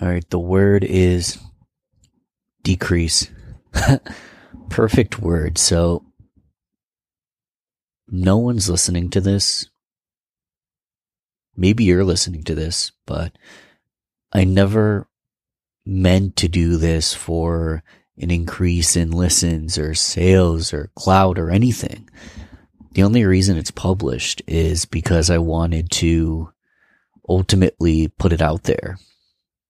All right, the word is decrease. Perfect word. So, no one's listening to this. Maybe you're listening to this, but I never meant to do this for an increase in listens or sales or cloud or anything. The only reason it's published is because I wanted to ultimately put it out there.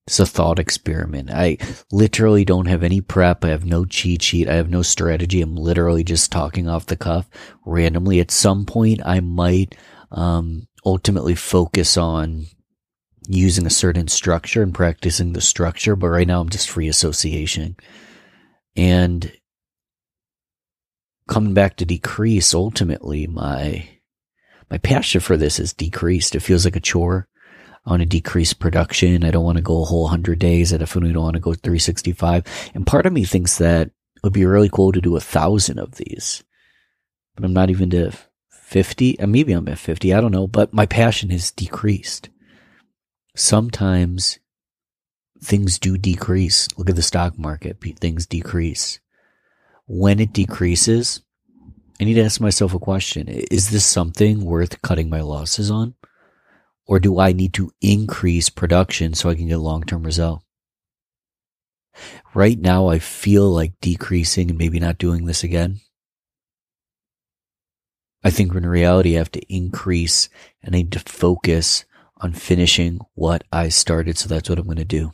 It's a thought experiment. I literally don't have any prep. I have no cheat sheet. I have no strategy. I'm literally just talking off the cuff randomly. At some point, I might um, ultimately focus on using a certain structure and practicing the structure, but right now I'm just free association. And coming back to decrease, ultimately my my passion for this is decreased. It feels like a chore. I want to decrease production. I don't want to go a whole hundred days. I definitely don't want to go 365. And part of me thinks that it would be really cool to do a thousand of these, but I'm not even to 50. And maybe I'm at 50. I don't know, but my passion has decreased. Sometimes things do decrease. Look at the stock market. Things decrease. When it decreases, I need to ask myself a question. Is this something worth cutting my losses on? Or do I need to increase production so I can get long term result? Right now, I feel like decreasing and maybe not doing this again. I think in reality, I have to increase and I need to focus on finishing what I started. So that's what I'm going to do.